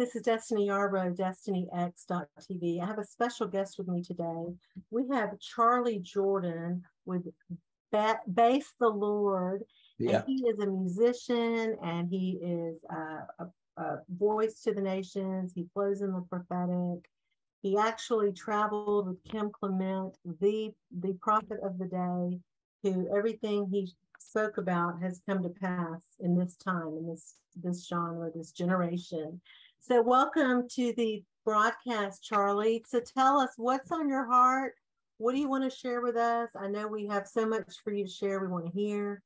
this is Destiny Yarbrough, DestinyX.tv. I have a special guest with me today. We have Charlie Jordan with ba- Bass the Lord. Yeah. And he is a musician and he is uh, a, a voice to the nations. He flows in the prophetic. He actually traveled with Kim Clement, the, the prophet of the day, who everything he spoke about has come to pass in this time, in this this genre, this generation. So welcome to the broadcast, Charlie. So tell us what's on your heart. What do you want to share with us? I know we have so much for you to share. We want to hear.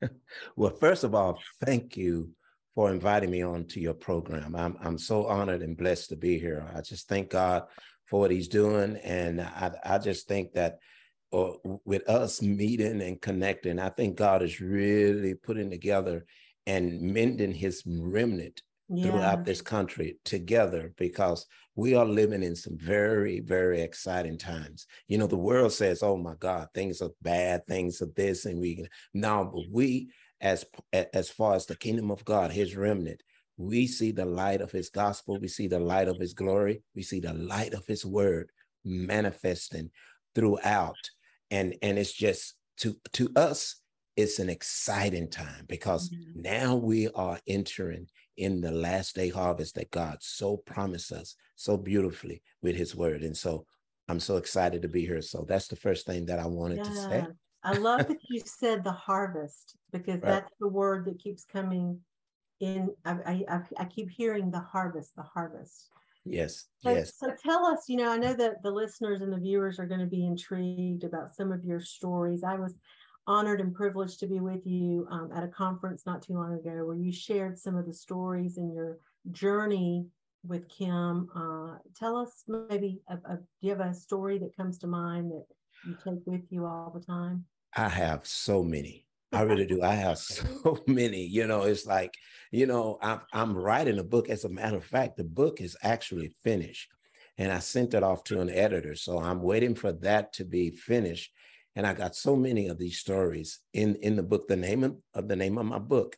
well, first of all, thank you for inviting me on to your program. I'm I'm so honored and blessed to be here. I just thank God for what He's doing, and I I just think that uh, or with us meeting and connecting, I think God is really putting together and mending his remnant yeah. throughout this country together because we are living in some very, very exciting times. You know, the world says, oh my God, things are bad, things are this, and we now, but we, as as far as the kingdom of God, his remnant, we see the light of his gospel, we see the light of his glory, we see the light of his word manifesting throughout and and it's just to to us it's an exciting time because mm-hmm. now we are entering in the last day harvest that God so promised us so beautifully with his word. And so I'm so excited to be here. So that's the first thing that I wanted yeah. to say. I love that you said the harvest because right. that's the word that keeps coming in. I, I, I keep hearing the harvest, the harvest. Yes. So, yes. So tell us, you know, I know that the listeners and the viewers are going to be intrigued about some of your stories. I was honored and privileged to be with you um, at a conference not too long ago where you shared some of the stories in your journey with Kim. Uh, tell us maybe, a, a, do you have a story that comes to mind that you take with you all the time? I have so many. I really do. I have so many. You know, it's like, you know, I'm, I'm writing a book. As a matter of fact, the book is actually finished and I sent it off to an editor. So I'm waiting for that to be finished. And I got so many of these stories in, in the book. The name of, of the name of my book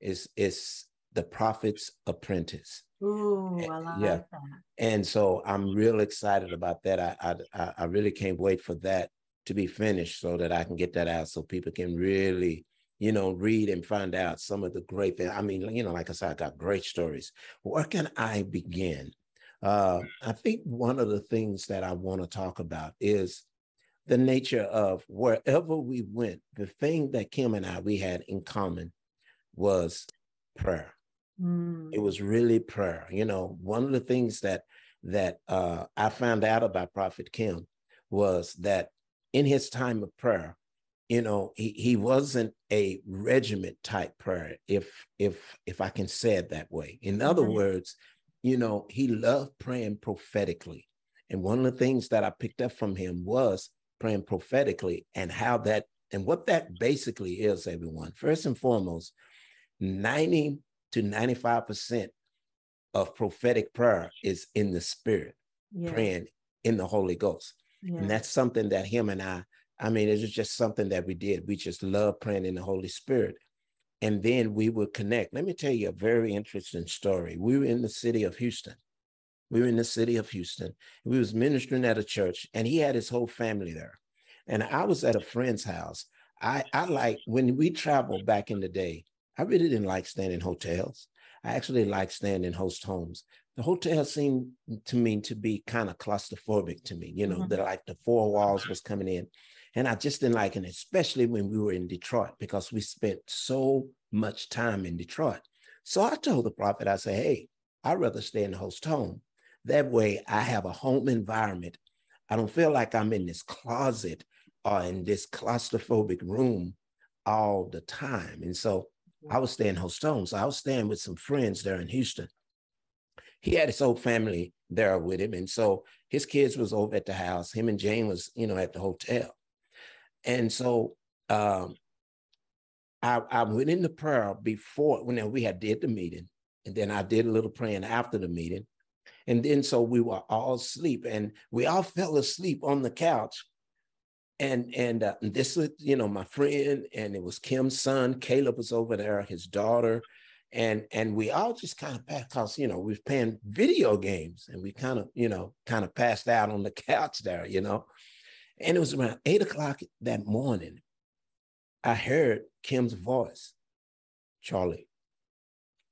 is, is The Prophet's Apprentice. Ooh, I love yeah. that. And so I'm real excited about that. I, I I really can't wait for that to be finished so that I can get that out so people can really, you know, read and find out some of the great things. I mean, you know, like I said, I got great stories. Where can I begin? Uh, I think one of the things that I want to talk about is the nature of wherever we went, the thing that Kim and I we had in common was prayer. Mm. It was really prayer. You know, one of the things that that uh, I found out about Prophet Kim was that in his time of prayer, you know, he, he wasn't a regiment type prayer, if if if I can say it that way. In other mm-hmm. words, you know, he loved praying prophetically. And one of the things that I picked up from him was praying prophetically and how that and what that basically is, everyone. First and foremost, 90 to 95% of prophetic prayer is in the spirit, yeah. praying in the Holy Ghost. Yeah. And that's something that him and I, I mean, it was just something that we did. We just love praying in the Holy Spirit. And then we would connect. Let me tell you a very interesting story. We were in the city of Houston. We were in the city of Houston. We was ministering at a church, and he had his whole family there. And I was at a friend's house. I, I like when we traveled back in the day, I really didn't like staying in hotels. I actually like staying in host homes the hotel seemed to me to be kind of claustrophobic to me, you know, mm-hmm. that like the four walls was coming in. And I just didn't like it, especially when we were in Detroit, because we spent so much time in Detroit. So I told the prophet, I said, hey, I'd rather stay in the host home. That way I have a home environment. I don't feel like I'm in this closet or in this claustrophobic room all the time. And so I was staying host home. So I was staying with some friends there in Houston he had his whole family there with him. And so his kids was over at the house. Him and Jane was, you know, at the hotel. And so um, I, I went into prayer before when we had did the meeting. And then I did a little praying after the meeting. And then so we were all asleep and we all fell asleep on the couch. And and uh, this was, you know, my friend, and it was Kim's son. Caleb was over there, his daughter, and and we all just kind of passed because you know we was playing video games and we kind of you know kind of passed out on the couch there you know and it was around eight o'clock that morning i heard kim's voice charlie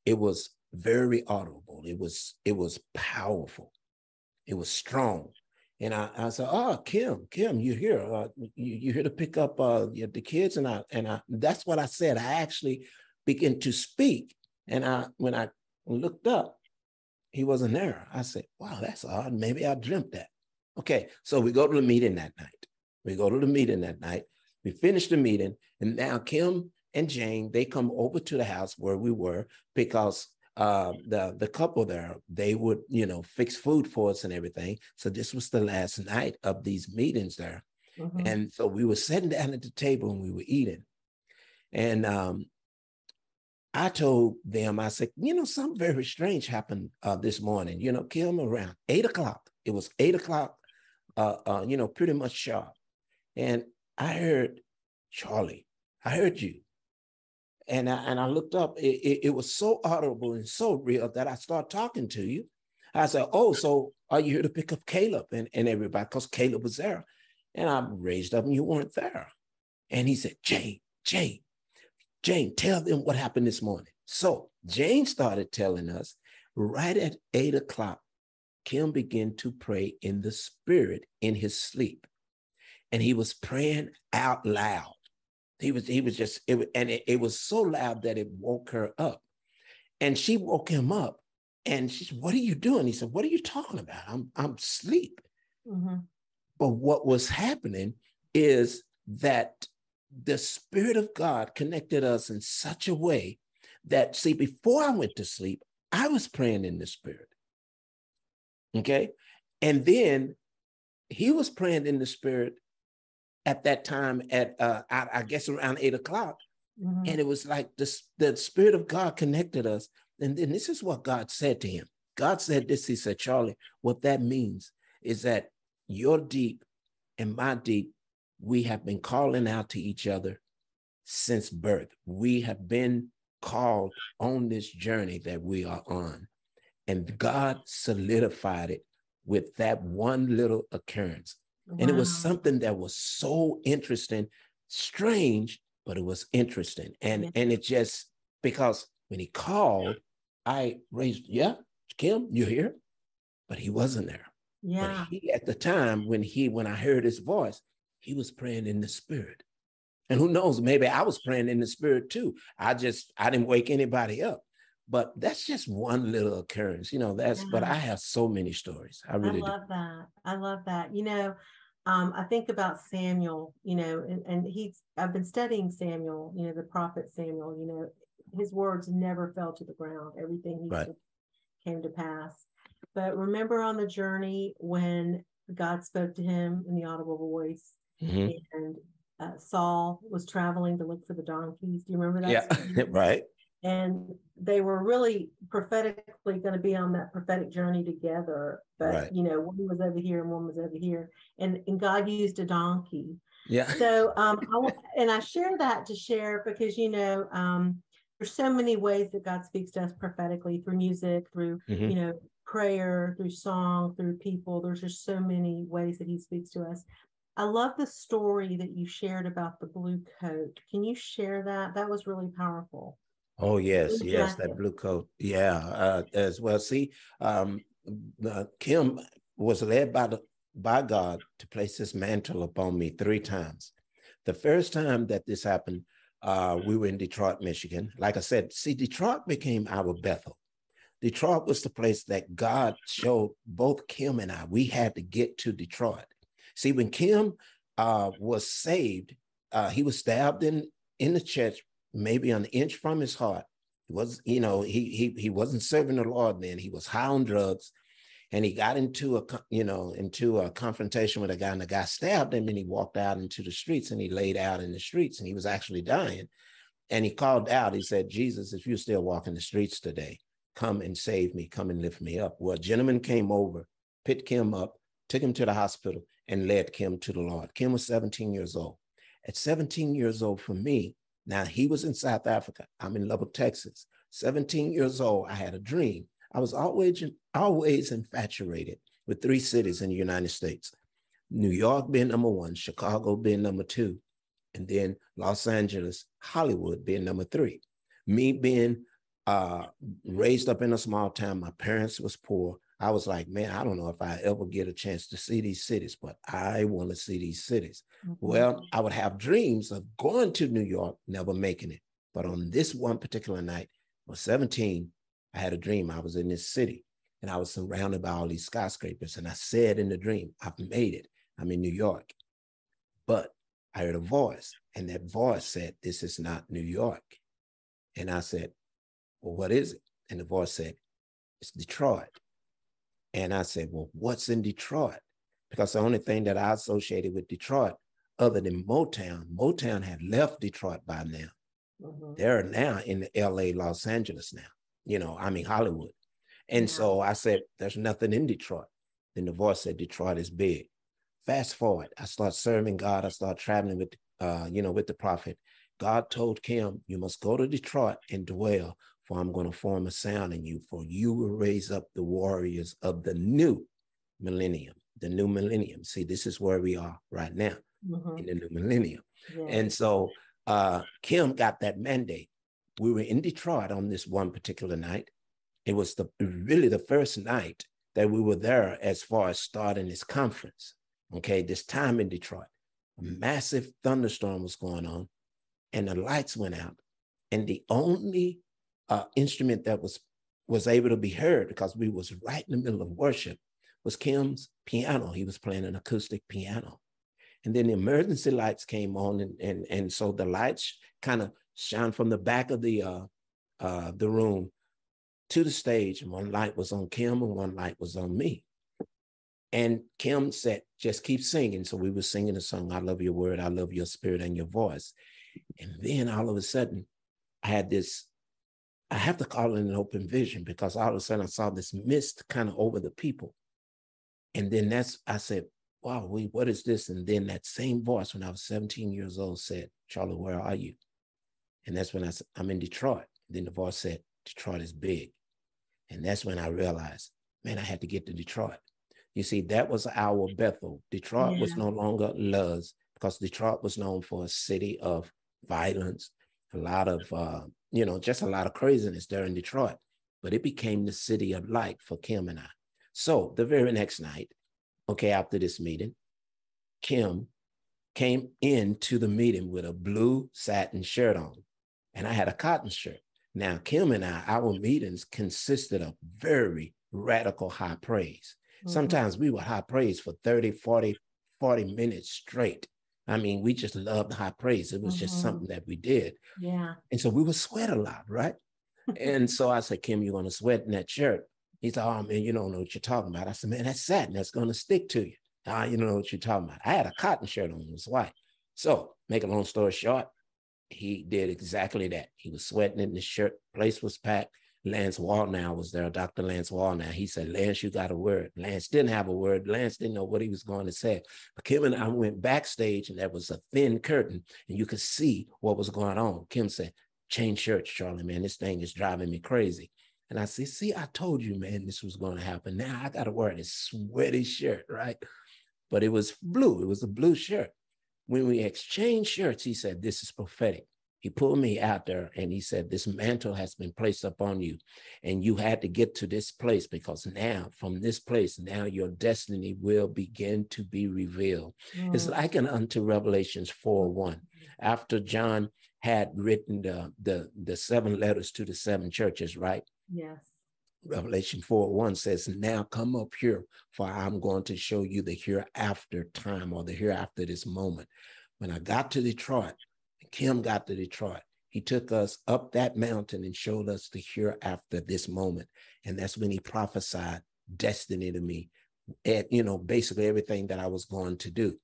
it was very audible it was it was powerful it was strong and I, I said, "Oh, Kim, Kim, you here? Uh, you you here to pick up uh, the kids?" And I and I that's what I said. I actually began to speak, and I when I looked up, he wasn't there. I said, "Wow, that's odd. Maybe I dreamt that." Okay, so we go to the meeting that night. We go to the meeting that night. We finish the meeting, and now Kim and Jane they come over to the house where we were because uh, the the couple there, they would you know fix food for us and everything. So this was the last night of these meetings there, mm-hmm. and so we were sitting down at the table and we were eating, and um, I told them, I said, you know, something very strange happened uh, this morning. You know, Kim around eight o'clock. It was eight o'clock, uh, uh, you know, pretty much sharp, and I heard Charlie. I heard you and I, and I looked up. It, it, it, was so audible and so real that I started talking to you. I said, "Oh, so are you here to pick up Caleb and, and everybody?" Because Caleb was there, and I raised up, and you weren't there. And he said, "Jane, Jane, Jane, tell them what happened this morning." So Jane started telling us right at eight o'clock. Kim began to pray in the spirit in his sleep, and he was praying out loud he was he was just it, and it, it was so loud that it woke her up. And she woke him up and she said, What are you doing? He said, What are you talking about? I'm I'm asleep. Mm-hmm. But what was happening is that the Spirit of God connected us in such a way that, see, before I went to sleep, I was praying in the Spirit. Okay. And then he was praying in the Spirit at that time at uh, I, I guess around eight o'clock. Mm-hmm. And it was like the, the Spirit of God connected us. And then this is what God said to him. God said this, He said, Charlie, what that means is that your deep and my deep, we have been calling out to each other since birth. We have been called on this journey that we are on. And God solidified it with that one little occurrence. Wow. And it was something that was so interesting, strange, but it was interesting. And yeah. and it just because when he called, I raised, yeah, Kim, you here? But he wasn't there. Yeah. But he at the time when he when I heard his voice, he was praying in the spirit. And who knows, maybe I was praying in the spirit too. I just I didn't wake anybody up. But that's just one little occurrence, you know. That's yeah. but I have so many stories. I really I love do. that. I love that. You know, um, I think about Samuel, you know, and, and he's, I've been studying Samuel, you know, the prophet Samuel, you know, his words never fell to the ground. Everything he right. said came to pass. But remember on the journey when God spoke to him in the audible voice mm-hmm. and uh, Saul was traveling to look for the donkeys. Do you remember that? Yeah, right and they were really prophetically going to be on that prophetic journey together but right. you know one was over here and one was over here and and god used a donkey yeah so um I, and i share that to share because you know um there's so many ways that god speaks to us prophetically through music through mm-hmm. you know prayer through song through people there's just so many ways that he speaks to us I love the story that you shared about the blue coat. Can you share that? That was really powerful. Oh yes, yes, that blue coat. Yeah, uh, as well. See, um, uh, Kim was led by the by God to place this mantle upon me three times. The first time that this happened, uh, we were in Detroit, Michigan. Like I said, see, Detroit became our Bethel. Detroit was the place that God showed both Kim and I. We had to get to Detroit. See, when Kim uh, was saved, uh, he was stabbed in in the chest maybe an inch from his heart. He was, you know, he he he wasn't serving the Lord then. He was high on drugs, and he got into a you know into a confrontation with a guy, and the guy stabbed him, and he walked out into the streets, and he laid out in the streets, and he was actually dying. And he called out. He said, "Jesus, if you're still walking the streets today, come and save me. Come and lift me up." Well, a gentleman came over, picked Kim up, took him to the hospital, and led Kim to the Lord. Kim was 17 years old. At 17 years old, for me, now he was in South Africa. I'm in Lubbock, Texas. 17 years old, I had a dream. I was always, always infatuated with three cities in the United States New York being number one, Chicago being number two, and then Los Angeles, Hollywood being number three. Me being uh, raised up in a small town, my parents was poor. I was like, man, I don't know if I ever get a chance to see these cities, but I want to see these cities. Mm-hmm. Well, I would have dreams of going to New York, never making it. But on this one particular night, I was 17, I had a dream. I was in this city and I was surrounded by all these skyscrapers. And I said in the dream, I've made it. I'm in New York. But I heard a voice, and that voice said, This is not New York. And I said, Well, what is it? And the voice said, It's Detroit. And I said, Well, what's in Detroit? Because the only thing that I associated with Detroit, other than Motown, Motown had left Detroit by now. Mm-hmm. They're now in LA, Los Angeles now, you know, I mean, Hollywood. And yeah. so I said, There's nothing in Detroit. Then the voice said, Detroit is big. Fast forward, I start serving God. I start traveling with, uh, you know, with the prophet. God told Kim, you must go to Detroit and dwell, for I'm going to form a sound in you, for you will raise up the warriors of the new millennium, the new millennium. See, this is where we are right now mm-hmm. in the new millennium. Yeah. And so uh, Kim got that mandate. We were in Detroit on this one particular night. It was the really the first night that we were there as far as starting this conference okay, this time in Detroit. A massive thunderstorm was going on, and the lights went out. And the only uh, instrument that was was able to be heard because we was right in the middle of worship was Kim's piano. He was playing an acoustic piano. And then the emergency lights came on, and and, and so the lights kind of shone from the back of the uh, uh, the room to the stage. And one light was on Kim, and one light was on me. And Kim said, just keep singing. So we were singing a song, I love your word, I love your spirit and your voice. And then all of a sudden, I had this, I have to call it an open vision because all of a sudden I saw this mist kind of over the people. And then that's, I said, wow, we, what is this? And then that same voice when I was 17 years old said, Charlie, where are you? And that's when I said, I'm in Detroit. And then the voice said, Detroit is big. And that's when I realized, man, I had to get to Detroit. You see, that was our Bethel. Detroit yeah. was no longer Luz because Detroit was known for a city of violence, a lot of, uh, you know, just a lot of craziness there in Detroit. But it became the city of light for Kim and I. So the very next night, okay, after this meeting, Kim came into the meeting with a blue satin shirt on, and I had a cotton shirt. Now, Kim and I, our meetings consisted of very radical high praise. Mm-hmm. Sometimes we would high praise for 30, 40, 40 minutes straight. I mean, we just loved high praise. It was mm-hmm. just something that we did. Yeah. And so we would sweat a lot, right? and so I said, Kim, you're going to sweat in that shirt. He said, Oh man, you don't know what you're talking about. I said, Man, that's satin. That's going to stick to you. Ah, you don't know what you're talking about. I had a cotton shirt on, it was white. So, make a long story short, he did exactly that. He was sweating in the shirt, place was packed. Lance Wallnau was there, Dr. Lance Wallnau. He said, Lance, you got a word. Lance didn't have a word. Lance didn't know what he was going to say. But Kim and I went backstage and there was a thin curtain and you could see what was going on. Kim said, change shirts, Charlie, man. This thing is driving me crazy. And I said, see, I told you, man, this was going to happen. Now I got to wear this sweaty shirt, right? But it was blue. It was a blue shirt. When we exchanged shirts, he said, this is prophetic he pulled me out there and he said, This mantle has been placed upon you, and you had to get to this place because now, from this place, now your destiny will begin to be revealed. Mm. It's like an unto Revelations 4 1. After John had written the, the, the seven letters to the seven churches, right? Yes. Revelation 4 1 says, Now come up here, for I'm going to show you the hereafter time or the hereafter this moment. When I got to Detroit, Kim got to Detroit. He took us up that mountain and showed us the hereafter this moment. And that's when he prophesied destiny to me. And, you know, basically everything that I was going to do.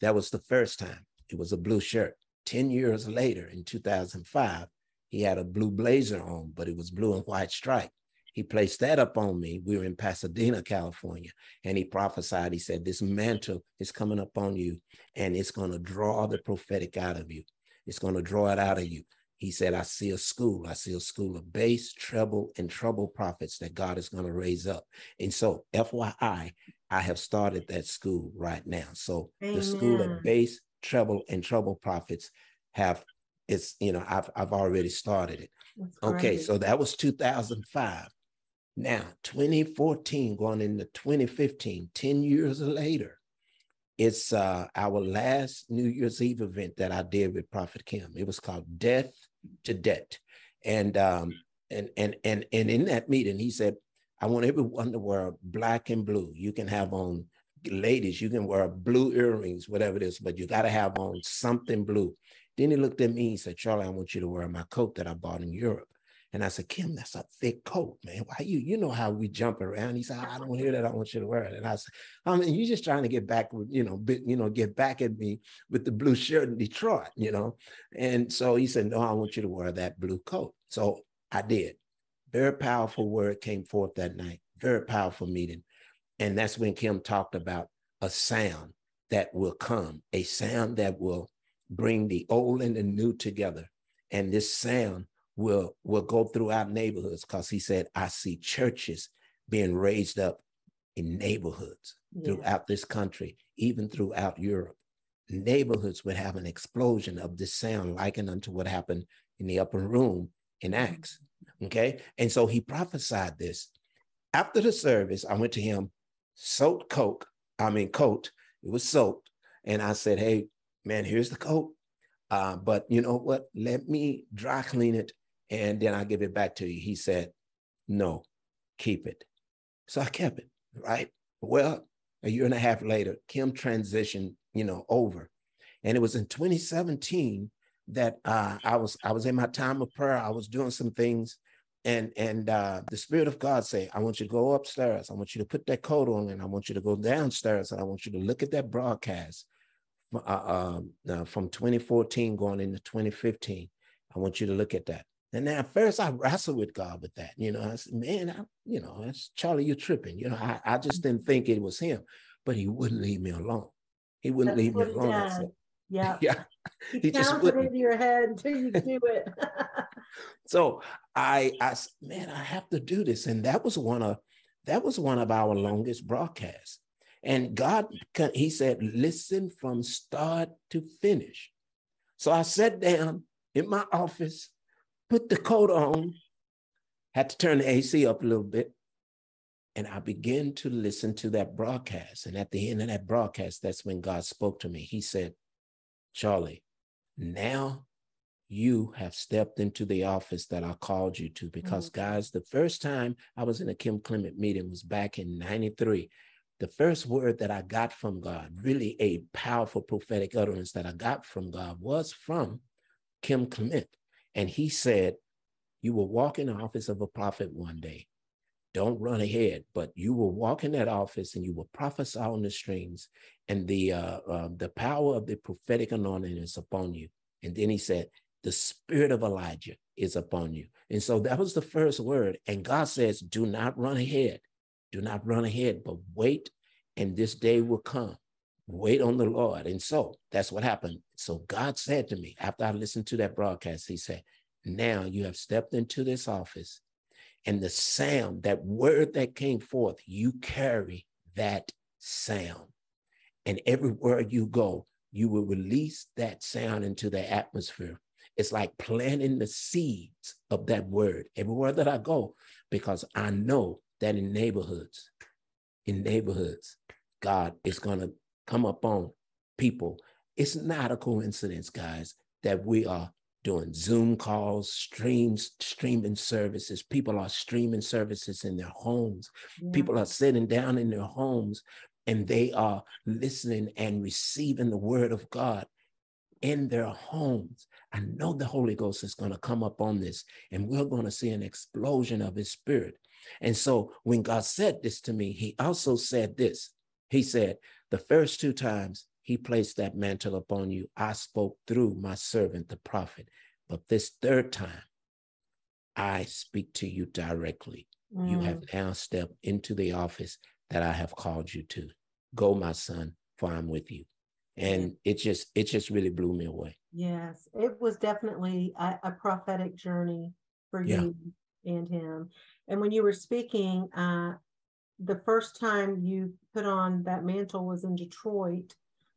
That was the first time. It was a blue shirt. 10 years later, in 2005, he had a blue blazer on, but it was blue and white stripe. He placed that up on me. We were in Pasadena, California, and he prophesied. He said, This mantle is coming up on you, and it's going to draw the prophetic out of you. It's going to draw it out of you. he said, I see a school. I see a school of bass, treble, and trouble prophets that God is going to raise up. And so, FYI, I have started that school right now. So Amen. the school of bass, treble, and trouble prophets have it's you know I've I've already started it. okay, so that was 2005. Now 2014 going into 2015, 10 years later, it's uh, our last New Year's Eve event that I did with Prophet Kim. It was called Death to Debt. And um, and and and and in that meeting, he said, I want everyone to wear black and blue. You can have on ladies, you can wear blue earrings, whatever it is, but you got to have on something blue. Then he looked at me and said, Charlie, I want you to wear my coat that I bought in Europe. And I said, Kim, that's a thick coat, man. Why you, you know how we jump around. He said, I don't hear that. I want you to wear it. And I said, um, I mean, you're just trying to get back with, you know, bit, you know, get back at me with the blue shirt in Detroit, you know? And so he said, no, I want you to wear that blue coat. So I did. Very powerful word came forth that night. Very powerful meeting. And that's when Kim talked about a sound that will come, a sound that will bring the old and the new together. And this sound will will go throughout neighborhoods because he said, I see churches being raised up in neighborhoods yeah. throughout this country, even throughout Europe. Neighborhoods would have an explosion of this sound, likened unto what happened in the upper room in Acts. Okay. And so he prophesied this. After the service, I went to him, soaked coke, I mean coat. It was soaked. And I said, Hey, man, here's the coat. Uh, but you know what? Let me dry clean it and then I'll give it back to you. He said, No, keep it. So I kept it, right? Well, a year and a half later, Kim transitioned, you know, over. And it was in 2017 that uh, I was I was in my time of prayer. I was doing some things, and and uh, the Spirit of God say, I want you to go upstairs. I want you to put that coat on, and I want you to go downstairs, and I want you to look at that broadcast uh, um, uh, from 2014 going into 2015. I want you to look at that. And then at first I wrestled with God with that. You know, I said, man, I, you know, it's Charlie, you're tripping. You know, I, I just didn't think it was him, but he wouldn't leave me alone. He wouldn't That's leave me alone. Said, yeah. Yeah. He just put it in your head until you do it. so I I man, I have to do this. And that was one of that was one of our longest broadcasts. And God, he said, listen from start to finish. So I sat down in my office, put the coat on, had to turn the AC up a little bit, and I began to listen to that broadcast. And at the end of that broadcast, that's when God spoke to me. He said, Charlie, now you have stepped into the office that I called you to. Because, mm-hmm. guys, the first time I was in a Kim Clement meeting was back in 93 the first word that I got from God, really a powerful prophetic utterance that I got from God, was from Kim Clement. And he said, You will walk in the office of a prophet one day. Don't run ahead, but you will walk in that office and you will prophesy on the strings, and the uh, uh, the power of the prophetic anointing is upon you. And then he said, The spirit of Elijah is upon you. And so that was the first word. And God says, Do not run ahead. Do not run ahead, but wait, and this day will come. Wait on the Lord. And so that's what happened. So God said to me after I listened to that broadcast, He said, Now you have stepped into this office, and the sound, that word that came forth, you carry that sound. And everywhere you go, you will release that sound into the atmosphere. It's like planting the seeds of that word everywhere that I go, because I know that in neighborhoods, in neighborhoods, God is going to come up on people. It's not a coincidence, guys, that we are doing Zoom calls, streams, streaming services. People are streaming services in their homes. Yeah. People are sitting down in their homes and they are listening and receiving the word of God in their homes. I know the Holy Ghost is going to come up on this and we're going to see an explosion of his spirit. And so when God said this to me, he also said this. He said, the first two times he placed that mantle upon you, I spoke through my servant, the prophet. But this third time, I speak to you directly. Mm. You have mm. now stepped into the office that I have called you to. Go, my son, for I'm with you. And it just it just really blew me away. Yes, it was definitely a, a prophetic journey for yeah. you and him. And when you were speaking, uh, the first time you put on that mantle was in Detroit.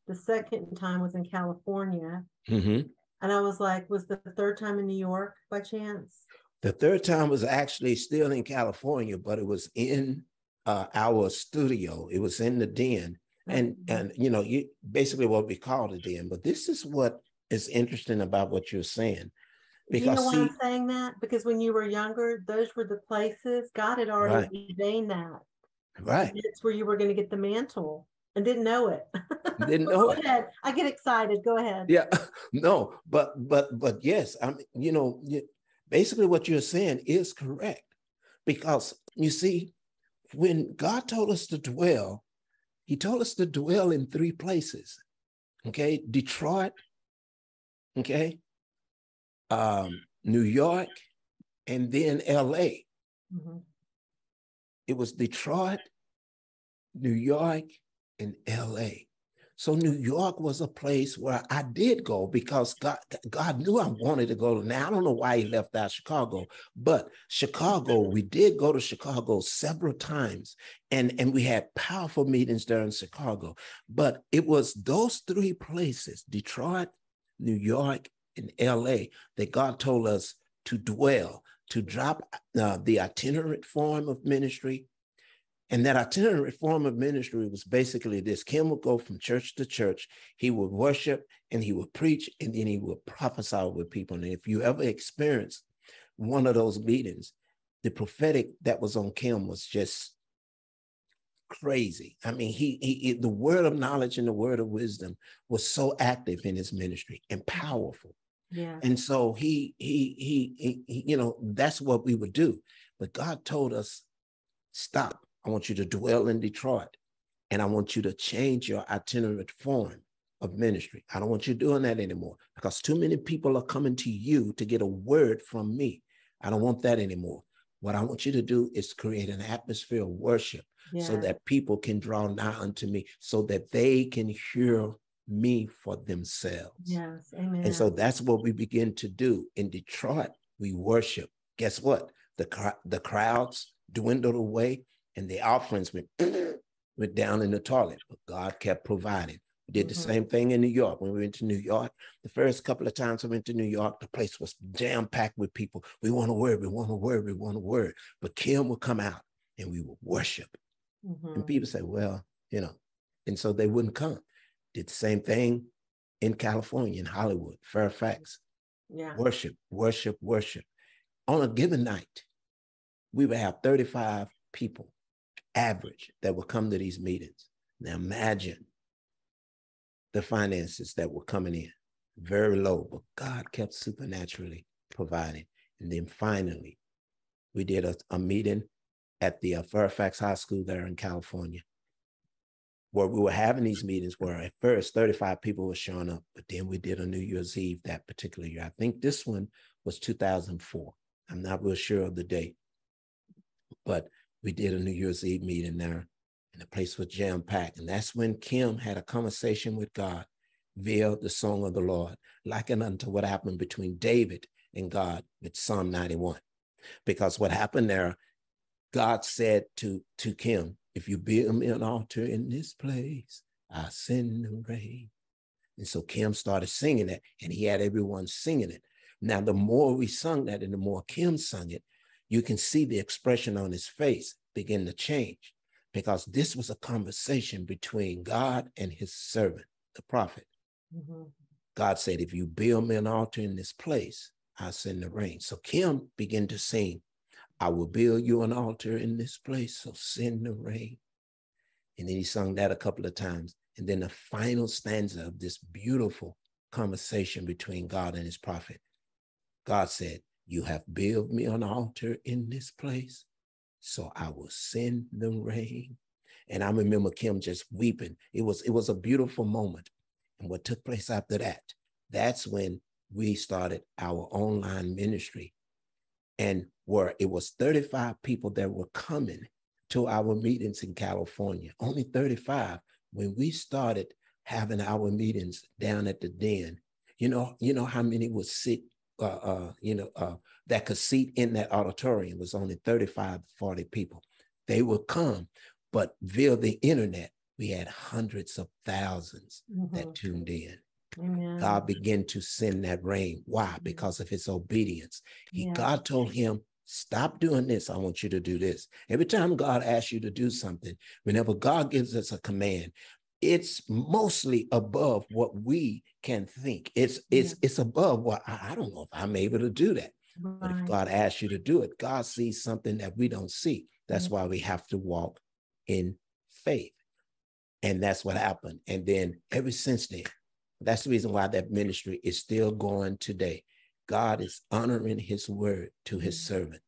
The second time was in California. Mm-hmm. And I was like, was the third time in New York by chance? The third time was actually still in California, but it was in uh, our studio. It was in the den, and mm-hmm. and you know, you basically what we call the den. But this is what is interesting about what you're saying. Because you know why see, I'm saying that? Because when you were younger, those were the places God had already right. ordained that. Right. It's where you were going to get the mantle and didn't know it. Didn't know Go it. Ahead. I get excited. Go ahead. Yeah. No, but but but yes, I'm you know, basically what you're saying is correct. Because you see, when God told us to dwell, he told us to dwell in three places. Okay, Detroit, okay, um, New York, and then LA. Mm-hmm. It was Detroit, New York, and LA. So New York was a place where I did go because God, God knew I wanted to go. Now I don't know why he left out Chicago, but Chicago, we did go to Chicago several times, and and we had powerful meetings there in Chicago. But it was those three places: Detroit, New York, and L.A. that God told us to dwell, to drop uh, the itinerant form of ministry and that itinerant form of ministry was basically this Kim would go from church to church. He would worship and he would preach and then he would prophesy with people. And if you ever experienced one of those meetings, the prophetic that was on Kim was just crazy. I mean, he, he, the word of knowledge and the word of wisdom was so active in his ministry and powerful. Yeah. And so he, he, he, he, you know, that's what we would do. But God told us, stop I want you to dwell in Detroit and I want you to change your itinerant form of ministry. I don't want you doing that anymore because too many people are coming to you to get a word from me. I don't want that anymore. What I want you to do is create an atmosphere of worship yeah. so that people can draw nigh unto me, so that they can hear me for themselves. Yes, amen. And so that's what we begin to do in Detroit. We worship. Guess what? The the crowds dwindled away and the offerings went, went down in the toilet, but God kept providing. We did the mm-hmm. same thing in New York. When we went to New York, the first couple of times I went to New York, the place was jam packed with people. We want a word, we want a word, we want a word. But Kim would come out and we would worship. Mm-hmm. And people say, well, you know, and so they wouldn't come. Did the same thing in California, in Hollywood, Fairfax. Yeah. Worship, worship, worship. On a given night, we would have 35 people average that would come to these meetings. Now imagine the finances that were coming in, very low, but God kept supernaturally providing. And then finally, we did a, a meeting at the uh, Fairfax High School there in California, where we were having these meetings where at first 35 people were showing up, but then we did a New Year's Eve that particular year. I think this one was 2004. I'm not real sure of the date, but we did a New Year's Eve meeting there, and the place was jam packed. And that's when Kim had a conversation with God via the song of the Lord, likened unto what happened between David and God with Psalm 91. Because what happened there, God said to, to Kim, if you build me an altar in this place, I send the rain. And so Kim started singing it, and he had everyone singing it. Now, the more we sung that and the more Kim sung it, you can see the expression on his face begin to change because this was a conversation between God and his servant, the prophet. Mm-hmm. God said, If you build me an altar in this place, I'll send the rain. So Kim began to sing, I will build you an altar in this place, so send the rain. And then he sung that a couple of times. And then the final stanza of this beautiful conversation between God and his prophet, God said, you have built me an altar in this place, so I will send the rain. And I remember Kim just weeping. It was it was a beautiful moment. And what took place after that, that's when we started our online ministry. And where it was 35 people that were coming to our meetings in California, only 35. When we started having our meetings down at the den, You know, you know how many would sit, uh, uh, you know, uh, that could seat in that auditorium was only 35, to 40 people. They would come, but via the internet, we had hundreds of 1000s mm-hmm. that tuned in. Amen. God began to send that rain. Why? Mm-hmm. Because of his obedience. He, yeah. God told him, Stop doing this. I want you to do this. Every time God asks you to do something, whenever God gives us a command, it's mostly above what we can think. It's it's yeah. it's above what I, I, don't know if I'm able to do that. Right. But if God asks you to do it, God sees something that we don't see. That's yeah. why we have to walk in faith. And that's what happened. And then ever since then, that's the reason why that ministry is still going today. God is honoring his word to his mm-hmm. servant.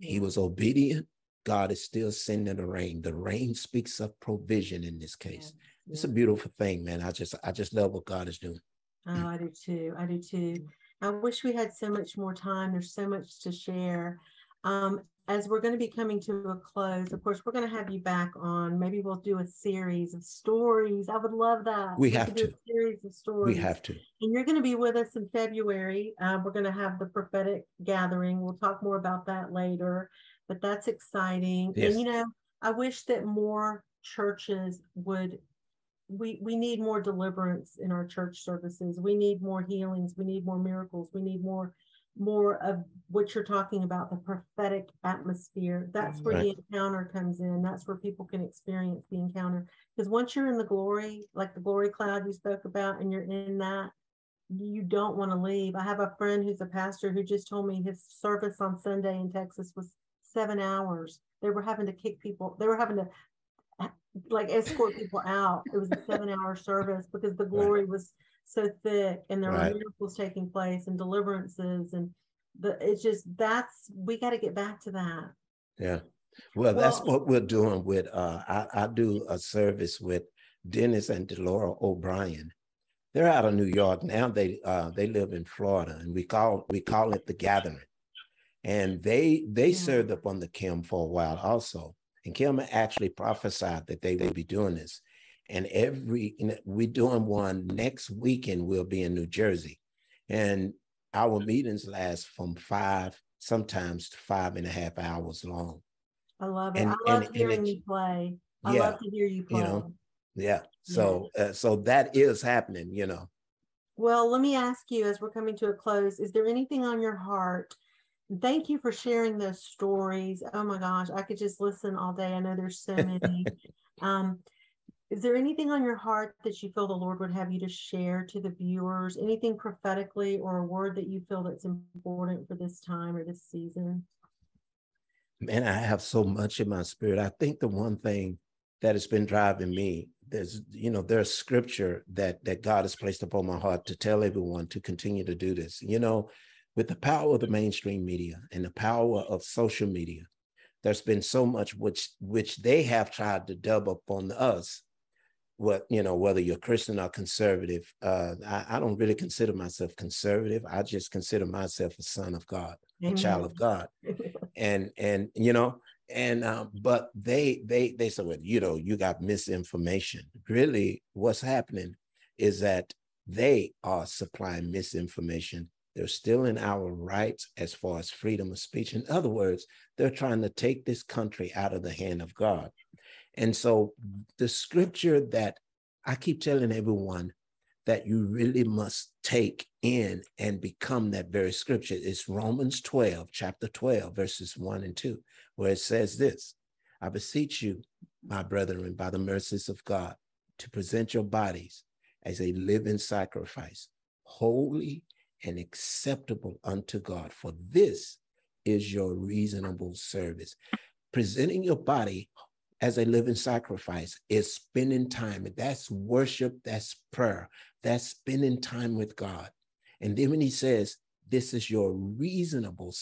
He was obedient. God is still sending the rain. The rain speaks of provision in this case. Yeah. It's a beautiful thing, man. I just I just love what God is doing. Oh, I do too. I do too. I wish we had so much more time. There's so much to share. Um, as we're going to be coming to a close, of course, we're going to have you back on. Maybe we'll do a series of stories. I would love that. We, we have to. Do a series of stories. We have to. And you're going to be with us in February. Uh, we're going to have the prophetic gathering. We'll talk more about that later, but that's exciting. Yes. And, you know, I wish that more churches would we we need more deliverance in our church services we need more healings we need more miracles we need more more of what you're talking about the prophetic atmosphere. That's where right. the encounter comes in. That's where people can experience the encounter. Because once you're in the glory like the glory cloud you spoke about and you're in that you don't want to leave. I have a friend who's a pastor who just told me his service on sunday in texas was seven hours. They were having to kick people they were having to like escort people out. It was a seven hour service because the glory was so thick and there right. were miracles taking place and deliverances and the it's just that's we got to get back to that. Yeah. Well, well, that's what we're doing with uh I, I do a service with dennis and delora o'brien. They're out of new york now. They uh they live in florida and we call we call it the gathering. And they they yeah. served up on the kim for a while also. And kim actually prophesied that they would be doing this and every we're doing one next weekend. We'll be in New Jersey, and our meetings last from five sometimes to five and a half hours long. I love it. And, I love and, hearing and you play. I yeah, love to hear you play. You know, yeah. So yeah. Uh, so that is happening. You know. Well, let me ask you as we're coming to a close: Is there anything on your heart? Thank you for sharing those stories. Oh my gosh, I could just listen all day. I know there's so many. um, is there anything on your heart that you feel the Lord would have you to share to the viewers? Anything prophetically or a word that you feel that's important for this time or this season? Man, I have so much in my spirit. I think the one thing that has been driving me, there's, you know, there's scripture that that God has placed upon my heart to tell everyone to continue to do this. You know, with the power of the mainstream media and the power of social media, there's been so much which which they have tried to dub up on us what you know whether you're christian or conservative uh, I, I, don't really consider myself conservative. I just consider myself a son of god a child of god. And and you know and um, but they they they said well you know you got misinformation. Really what's happening is that they are supplying misinformation. They're still in our rights as far as freedom of speech. In other words they're trying to take this country out of the hand of god and so the scripture that I keep telling everyone that you really must take in and become that very scripture is Romans 12, chapter 12, verses 1 and 2, where it says this I beseech you, my brethren, by the mercies of God, to present your bodies as a living sacrifice, holy and acceptable unto God, for this is your reasonable service. Presenting your body as a living sacrifice is spending time. That's worship, that's prayer, that's spending time with God. And then when he says, this is your reasonable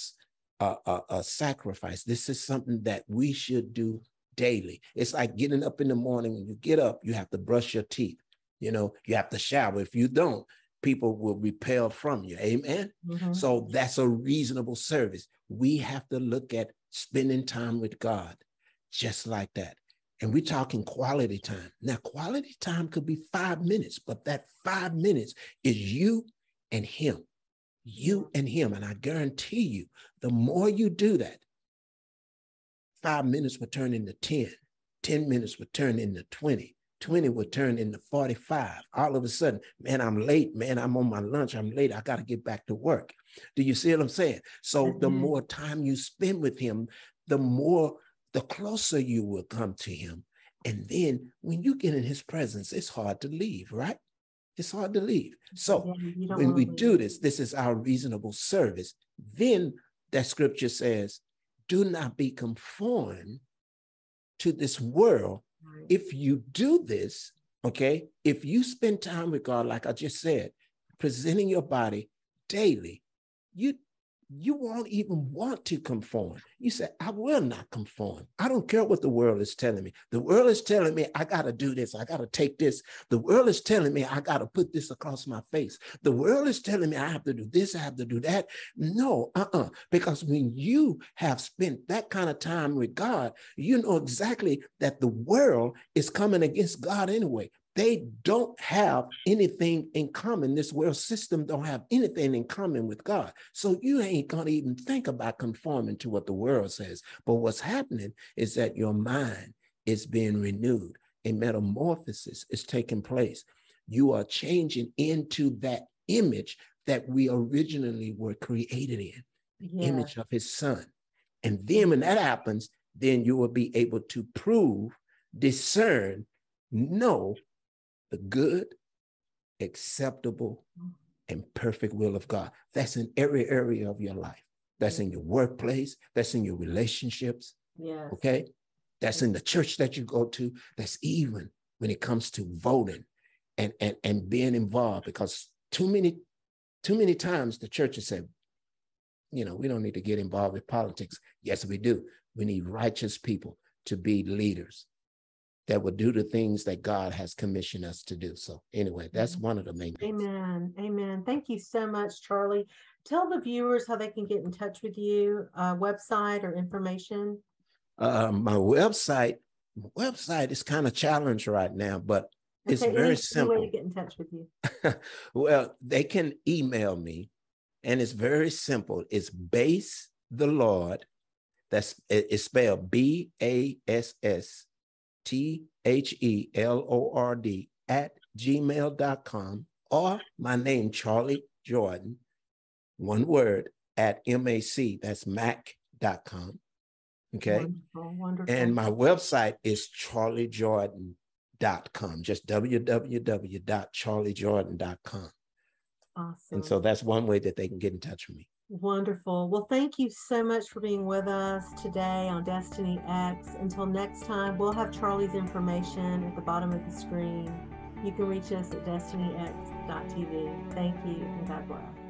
uh, uh, uh, sacrifice, this is something that we should do daily. It's like getting up in the morning. When you get up, you have to brush your teeth. You know, you have to shower. If you don't, people will repel from you. Amen. Mm-hmm. So that's a reasonable service. We have to look at spending time with God just like that. And we're talking quality time. Now, quality time could be five minutes, but that five minutes is you and him. You and him. And I guarantee you, the more you do that, five minutes will turn into 10, 10 minutes will turn into 20, 20 would turn into 45. All of a sudden, man, I'm late, man, I'm on my lunch, I'm late, I got to get back to work. Do you see what I'm saying? So mm-hmm. the more time you spend with him, the more, the closer you will come to him. And then when you get in his presence, it's hard to leave, right? It's hard to leave. So yeah, when we do this, this is our reasonable service. Then that scripture says, do not be conformed to this world, if you do this, okay, if you spend time with God, like I just said, presenting your body daily, you you won't even want to conform. You say, I will not conform. I don't care what the world is telling me. The world is telling me I got to do this. I got to take this. The world is telling me I got to put this across my face. The world is telling me I have to do this. I have to do that. No, uh uh-uh. uh. Because when you have spent that kind of time with God, you know exactly that the world is coming against God anyway they don't have anything in common. This world system don't have anything in common with God. So you ain't gonna even think about conforming to what the world says. But what's happening is that your mind is being renewed. A metamorphosis is taking place. You are changing into that image that we originally were created in, the yeah. image of his son. And then when that happens, then you will be able to prove, discern, know the good, acceptable, and perfect will of God. That's in every area of your life. That's in your workplace. That's in your relationships. Yeah. Okay. That's in the church that you go to. That's even when it comes to voting and, and, and being involved because too many, too many times the church has said, you know, we don't need to get involved with politics. Yes, we do. We need righteous people to be leaders that will do the things that God has commissioned us to do. So, anyway, that's mm-hmm. one of the main things. Amen. Amen. Thank you so much, Charlie. Tell the viewers how they can get in touch with you, uh, website or information. Uh, my website, website is kind of challenged right now, but okay, it's very simple. way to get in touch with you. well, they can email me, and it's very simple. It's base the Lord. That's it's spelled B A S S T H E L O R D at gmail.com or my name, Charlie Jordan, one word at MAC, that's mac.com. Okay. Wonderful, wonderful. And my website is charliejordan.com, just www.charliejordan.com. Awesome. And so that's one way that they can get in touch with me. Wonderful. Well, thank you so much for being with us today on Destiny X. Until next time, we'll have Charlie's information at the bottom of the screen. You can reach us at destinyx.tv. Thank you and God bless.